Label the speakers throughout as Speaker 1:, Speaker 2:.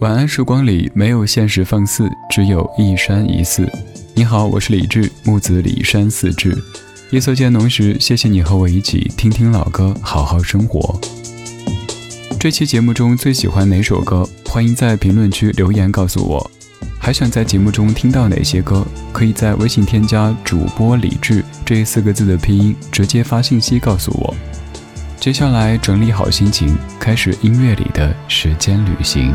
Speaker 1: 晚安时光里没有现实放肆，只有一山一寺。你好，我是李志，木子李山四志。夜色渐浓时，谢谢你和我一起听听老歌，好好生活。这期节目中最喜欢哪首歌？欢迎在评论区留言告诉我。还想在节目中听到哪些歌？可以在微信添加主播李志这四个字的拼音，直接发信息告诉我。接下来整理好心情，开始音乐里的时间旅行。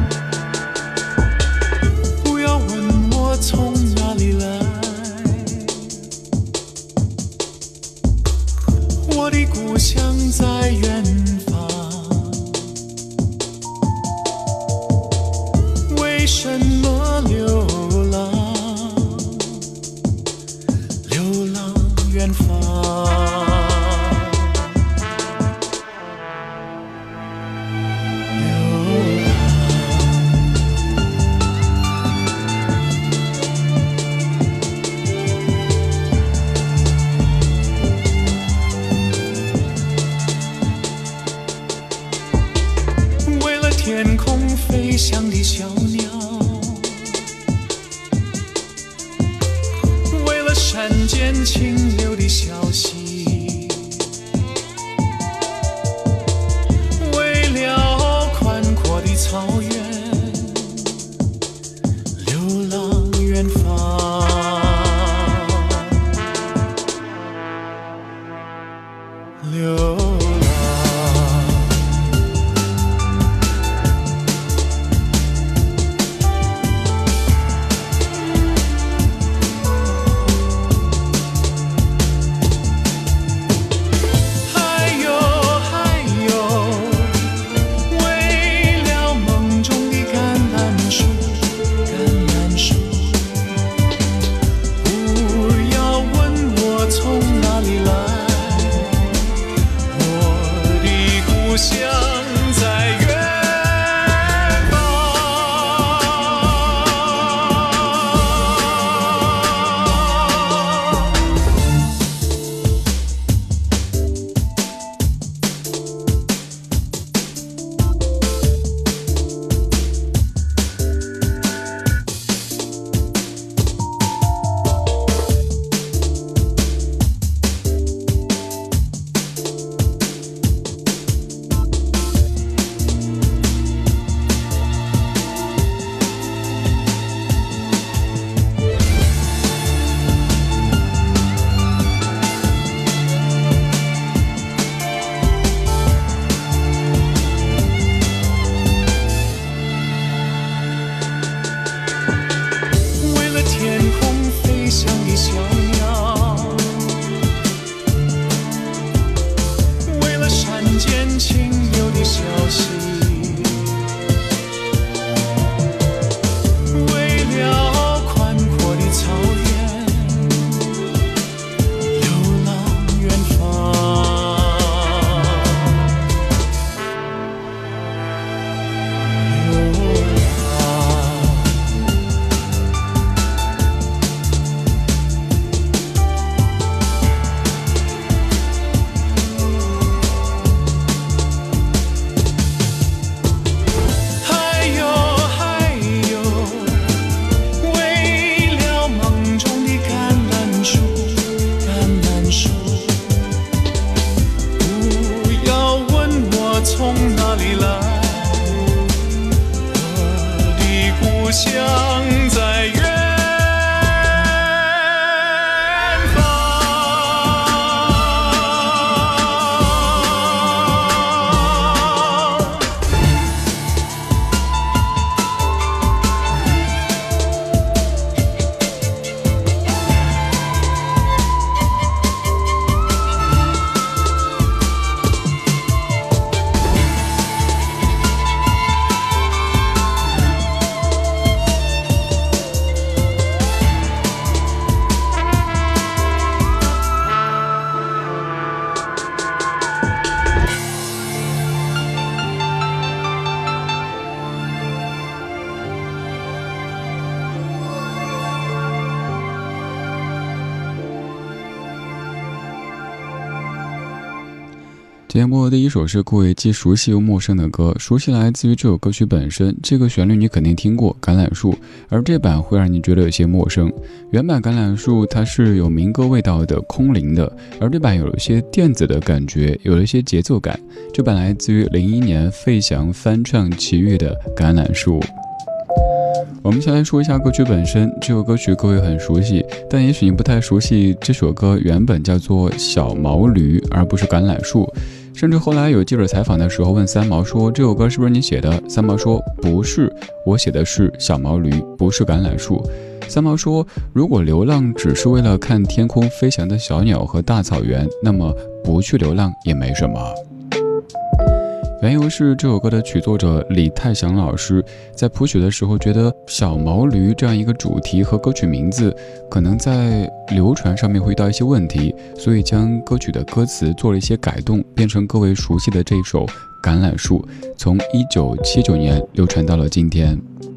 Speaker 2: 节目的第一首是各位既熟悉又陌生的歌，熟悉来自于这首歌曲本身，这个旋律你肯定听过《橄榄树》，而这版会让你觉得有些陌生。原版《橄榄树》它是有民歌味道的空灵的，而这版有了些电子的感觉，有了一些节奏感。这版来自于零一年费翔翻唱齐豫的《橄榄树》。我们先来说一下歌曲本身，这首歌曲各位很熟悉，但也许你不太熟悉，这首歌原本叫做《小毛驴》，而不是《橄榄树》。甚至后来有记者采访的时候问三毛说：“这首歌是不是你写的？”三毛说：“不是，我写的是小毛驴，不是橄榄树。”三毛说：“如果流浪只是为了看天空飞翔的小鸟和大草原，那么不去流浪也没什么。”缘由是这首歌的曲作者李泰祥老师在谱曲的时候觉得“小毛驴”这样一个主题和歌曲名字可能在流传上面会遇到一些问题，所以将歌曲的歌词做了一些改动，变成各位熟悉的这首《橄榄树》，从一九七九年流传到了今天。《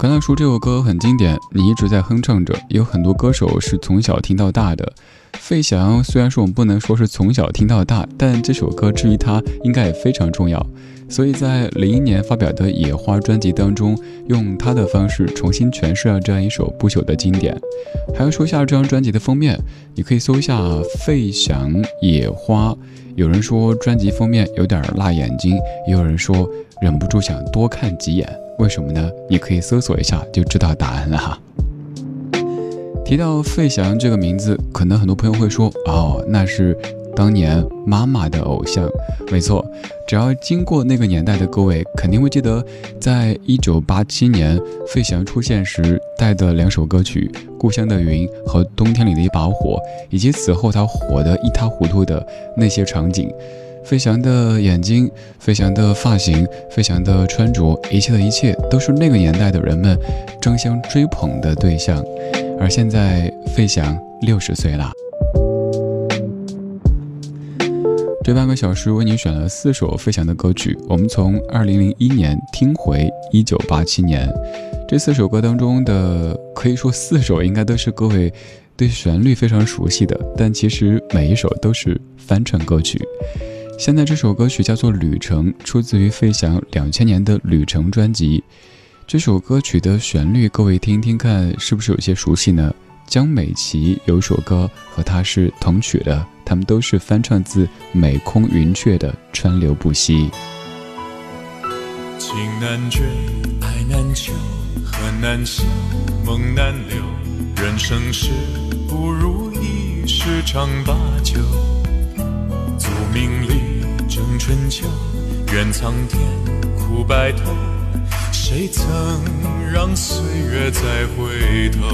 Speaker 2: 橄榄树》这首歌很经典，你一直在哼唱着，有很多歌手是从小听到大的。费翔虽然说我们不能说是从小听到大，但这首歌至于他应该也非常重要，所以在零一年发表的《野花》专辑当中，用他的方式重新诠释了这样一首不朽的经典。还要说一下这张专辑的封面，你可以搜一下费翔《野花》，有人说专辑封面有点辣眼睛，也有人说忍不住想多看几眼，为什么呢？你可以搜索一下就知道答案了哈。提到费翔这个名字，可能很多朋友会说：“哦，那是当年妈妈的偶像。”没错，只要经过那个年代的各位，肯定会记得，在一九八七年费翔出现时带的两首歌曲《故乡的云》和《冬天里的一把火》，以及此后他火得一塌糊涂的那些场景。费翔的眼睛，费翔的发型，费翔的穿着，一切的一切，都是那个年代的人们争相追捧的对象。而现在，费翔六十岁了。这半个小时为你选了四首费翔的歌曲，我们从二零零一年听回一九八七年。这四首歌当中的，可以说四首应该都是各位对旋律非常熟悉的，但其实每一首都是翻唱歌曲。现在这首歌曲叫做《旅程》，出自于费翔两千年的《旅程》专辑。这首歌曲的旋律，各位听听看，是不是有些熟悉呢？江美琪有首歌和她是同曲的，他们都是翻唱自美空云雀的《川流不息》。
Speaker 1: 情难绝，爱难求，恨难消，梦难留。人生是不如意十常八九。命里春秋，怨苍天苦白头。谁曾让岁月再回头？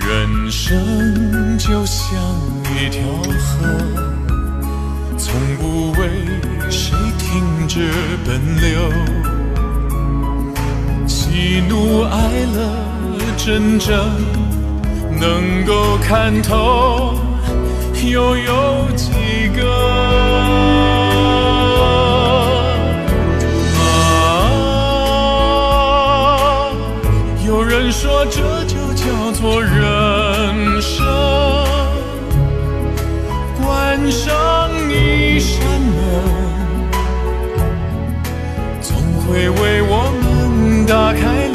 Speaker 1: 人生就像一条河，从不为谁停止奔流。喜怒哀乐，真正能够看透，又有几个？说这就叫做人生，关上一扇门，总会为我们打开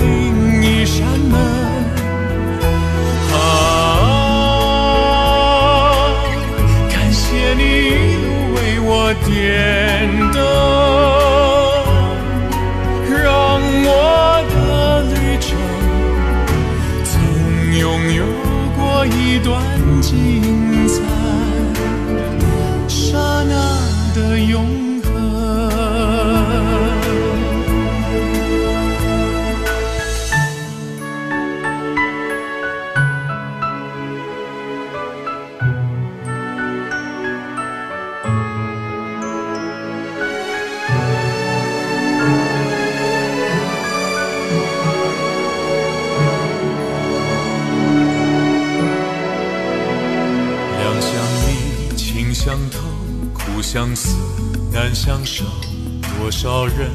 Speaker 1: 多少人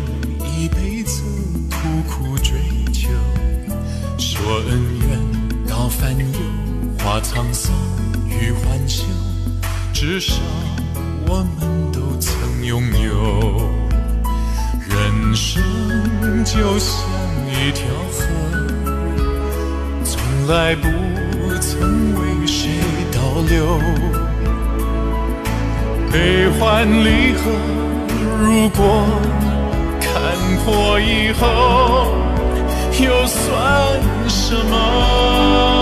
Speaker 1: 一辈子苦苦追求。说恩怨到烦忧，化沧桑与欢笑，至少我们都曾拥有。人生就像一条河，从来不曾为谁倒流。悲欢离合，如果看破以后，又算什么？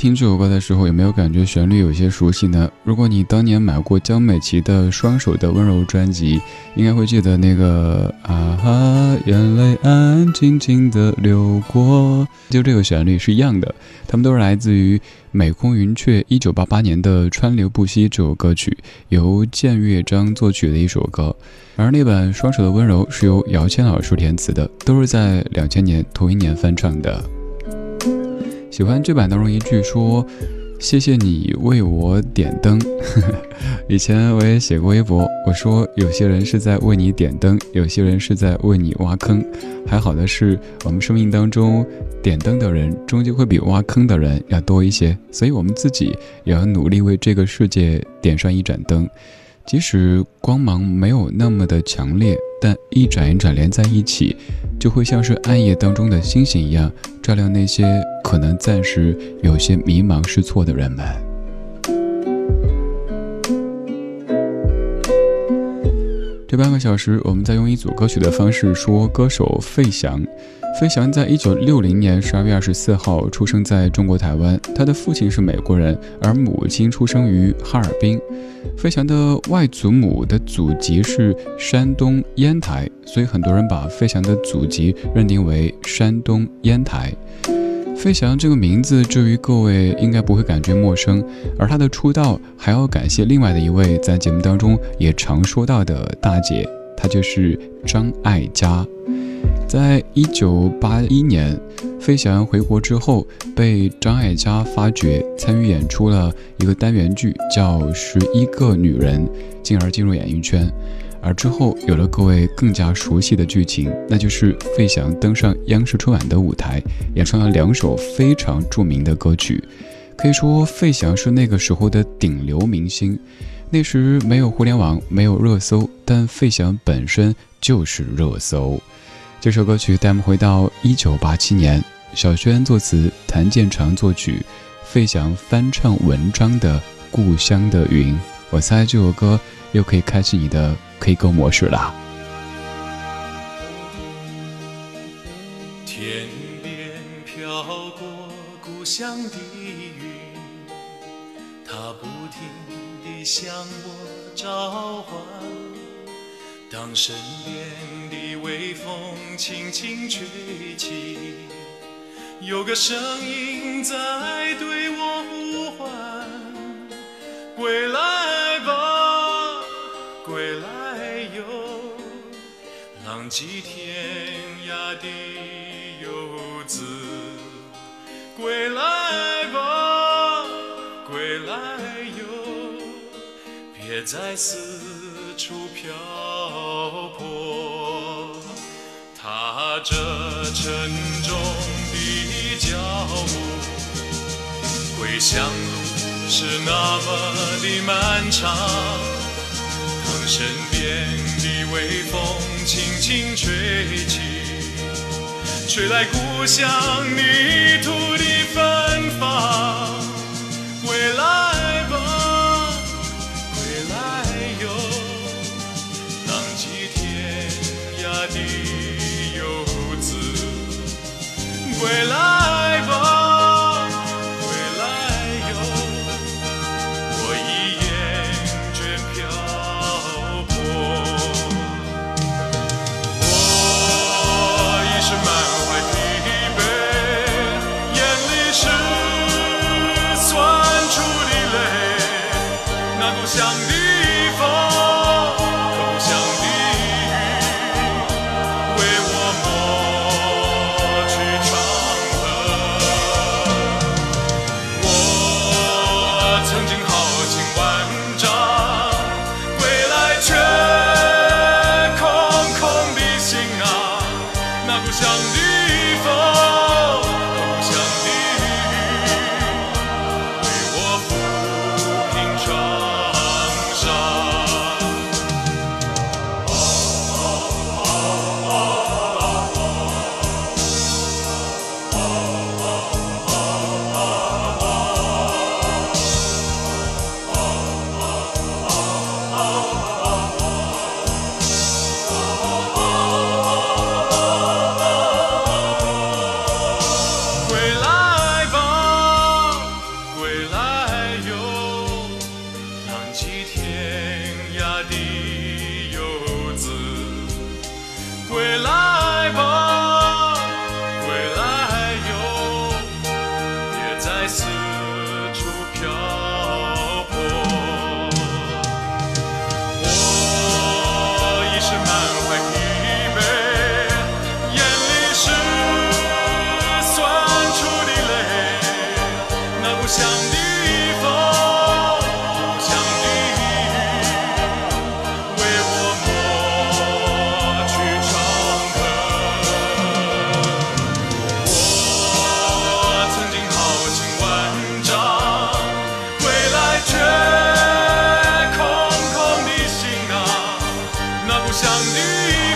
Speaker 2: 听这首歌的时候，有没有感觉旋律有些熟悉呢？如果你当年买过江美琪的《双手的温柔》专辑，应该会记得那个啊哈，眼泪安安静静的流过，就这个旋律是一样的。他们都是来自于美空云雀一九八八年的《川流不息》这首歌曲，由建乐章作曲的一首歌。而那版《双手的温柔》是由姚谦老师填词的，都是在两千年同一年翻唱的。喜欢这版当中一句说：“谢谢你为我点灯。”以前我也写过微博，我说有些人是在为你点灯，有些人是在为你挖坑。还好的是，我们生命当中点灯的人终究会比挖坑的人要多一些，所以我们自己也要努力为这个世界点上一盏灯。即使光芒没有那么的强烈，但一转一转连在一起，就会像是暗夜当中的星星一样，照亮那些可能暂时有些迷茫失措的人们。这半个小时，我们在用一组歌曲的方式说歌手费翔。飞翔在一九六零年十二月二十四号出生在中国台湾，他的父亲是美国人，而母亲出生于哈尔滨。飞翔的外祖母的祖籍是山东烟台，所以很多人把飞翔的祖籍认定为山东烟台。飞翔这个名字，至于各位应该不会感觉陌生，而他的出道还要感谢另外的一位在节目当中也常说到的大姐，她就是张艾嘉。在一九八一年，费翔回国之后，被张艾嘉发掘，参与演出了一个单元剧，叫《十一个女人》，进而进入演艺圈。而之后有了各位更加熟悉的剧情，那就是费翔登上央视春晚的舞台，演唱了两首非常著名的歌曲。可以说，费翔是那个时候的顶流明星。那时没有互联网，没有热搜，但费翔本身就是热搜。这首歌曲带我们回到一九八七年，小轩作词，谭健常作曲，费翔翻唱文章的《故乡的云》。我猜这首歌又可以开启你的 K 歌模式了。
Speaker 1: 天边飘过故乡的云，它不停地向我召唤。当身边微风轻轻吹起，有个声音在对我呼唤。归来吧，归来哟，浪迹天涯的游子。归来吧，归来哟，别再四处漂踏着沉重的脚步，归乡路是那么的漫长。当身边的微风轻轻吹起，吹来故乡泥土的芬芳。归来归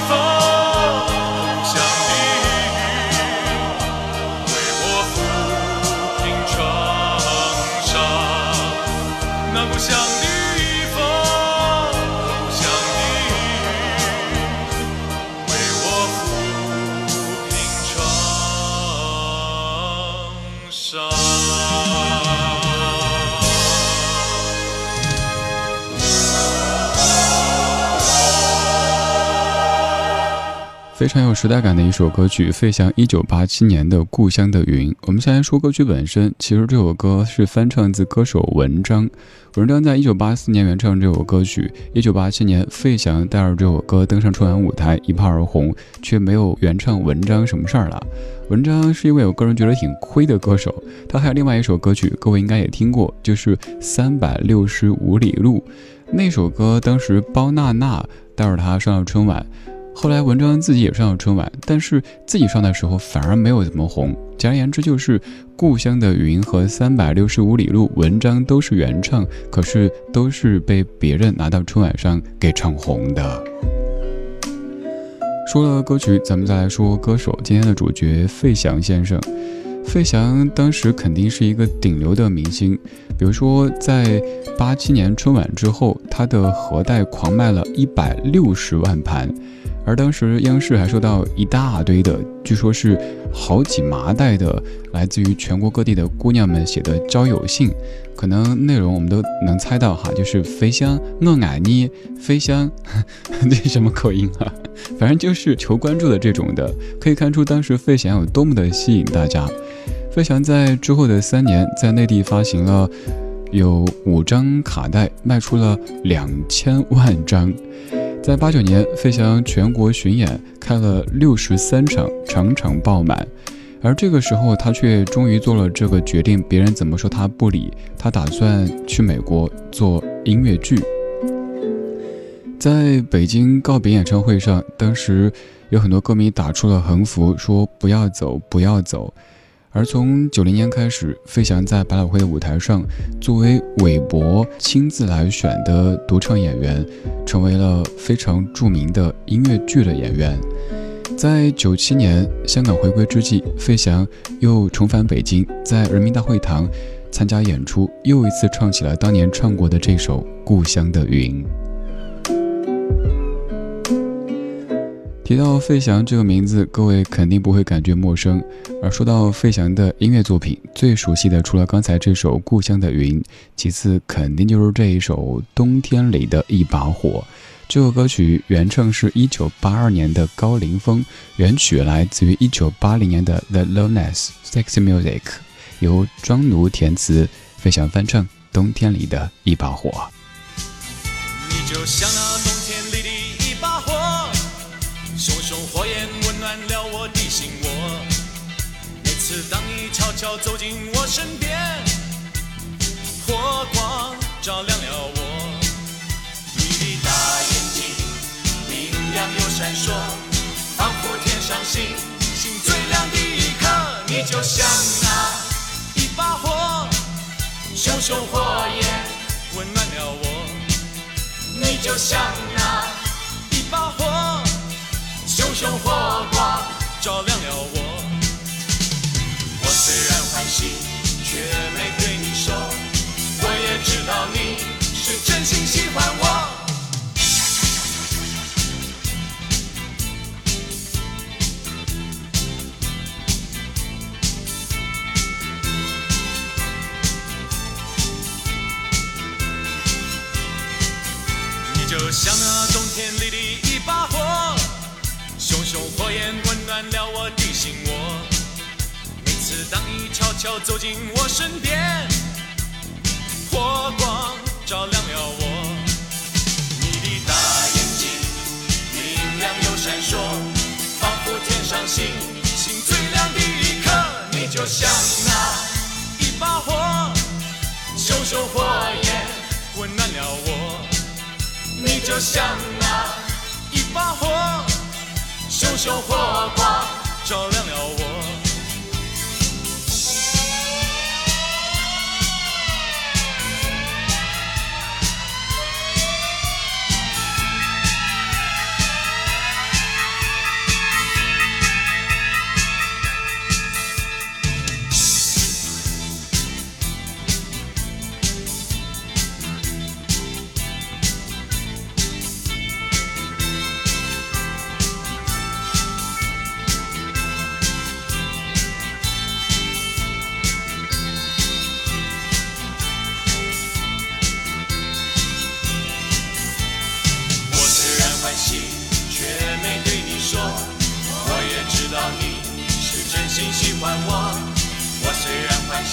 Speaker 1: 的
Speaker 2: 非常有时代感的一首歌曲，费翔一九八七年的《故乡的云》。我们先来说歌曲本身，其实这首歌是翻唱自歌手文章。文章在一九八四年原唱这首歌曲，一九八七年费翔带着这首歌登上春晚舞台，一炮而红，却没有原唱文章什么事儿了。文章是一位我个人觉得挺亏的歌手，他还有另外一首歌曲，各位应该也听过，就是《三百六十五里路》。那首歌当时包娜娜带着他上了春晚。后来文章自己也上了春晚，但是自己上的时候反而没有怎么红。简而言之，就是《故乡的云》和《三百六十五里路》文章都是原唱，可是都是被别人拿到春晚上给唱红的。说了歌曲，咱们再来说歌手。今天的主角费翔先生，费翔当时肯定是一个顶流的明星。比如说，在八七年春晚之后，他的盒带狂卖了一百六十万盘。而当时央视还收到一大堆的，据说是好几麻袋的，来自于全国各地的姑娘们写的交友信，可能内容我们都能猜到哈，就是飞香我爱你，飞香，这什么口音啊？反正就是求关注的这种的，可以看出当时费翔有多么的吸引大家。费翔在之后的三年，在内地发行了有五张卡带卖出了两千万张。在八九年，费翔全国巡演开了六十三场，场场爆满。而这个时候，他却终于做了这个决定。别人怎么说他不理，他打算去美国做音乐剧。在北京告别演唱会上，当时有很多歌迷打出了横幅，说“不要走，不要走”。而从九零年开始，费翔在百老汇的舞台上，作为韦伯亲自来选的独唱演员，成为了非常著名的音乐剧的演员。在九七年香港回归之际，费翔又重返北京，在人民大会堂参加演出，又一次唱起了当年唱过的这首《故乡的云》。提到费翔这个名字，各位肯定不会感觉陌生。而说到费翔的音乐作品，最熟悉的除了刚才这首《故乡的云》，其次肯定就是这一首《冬天里的一把火》。这首歌曲原唱是一九八二年的高凌风，原曲来自于一九八零年的 The Loness Sexy Music，由庄奴填词，费翔翻唱《冬天里的一把火》。
Speaker 1: 你就像那要走进我身边，火光照亮了我。你的大眼睛明。亮又闪烁，仿佛天上星星最亮的一刻。你就像那一把火，熊熊火焰温暖了我。你就像你悄悄走进我身边，火光照亮了我。你的大眼睛明亮又闪烁，仿佛天上星星最亮的一刻。你就像那一把火，熊熊火焰温暖了我。你就像那一把火，熊熊火光照亮了我。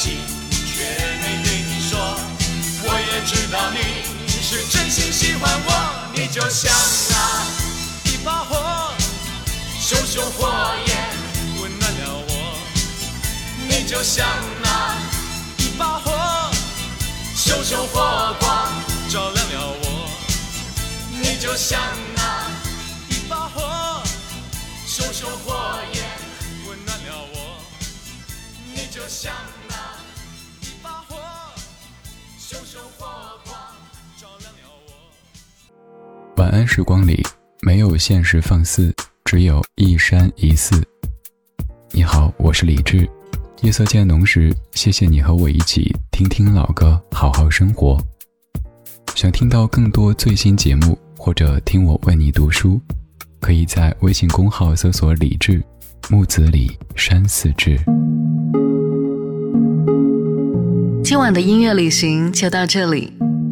Speaker 1: 心却没对你说，我也知道你是真心喜欢我。你就像那一把火，熊熊火焰温暖了我。你就像那一把火，熊熊火光照亮了我。你就像那一把火，熊熊火焰温暖了我。你就像
Speaker 2: 安时光里没有现实放肆，只有一山一寺。你好，我是李志。夜色渐浓时，谢谢你和我一起听听老歌，好好生活。想听到更多最新节目，或者听我为你读书，可以在微信公号搜索“李志木子李山寺志”。
Speaker 3: 今晚的音乐旅行就到这里。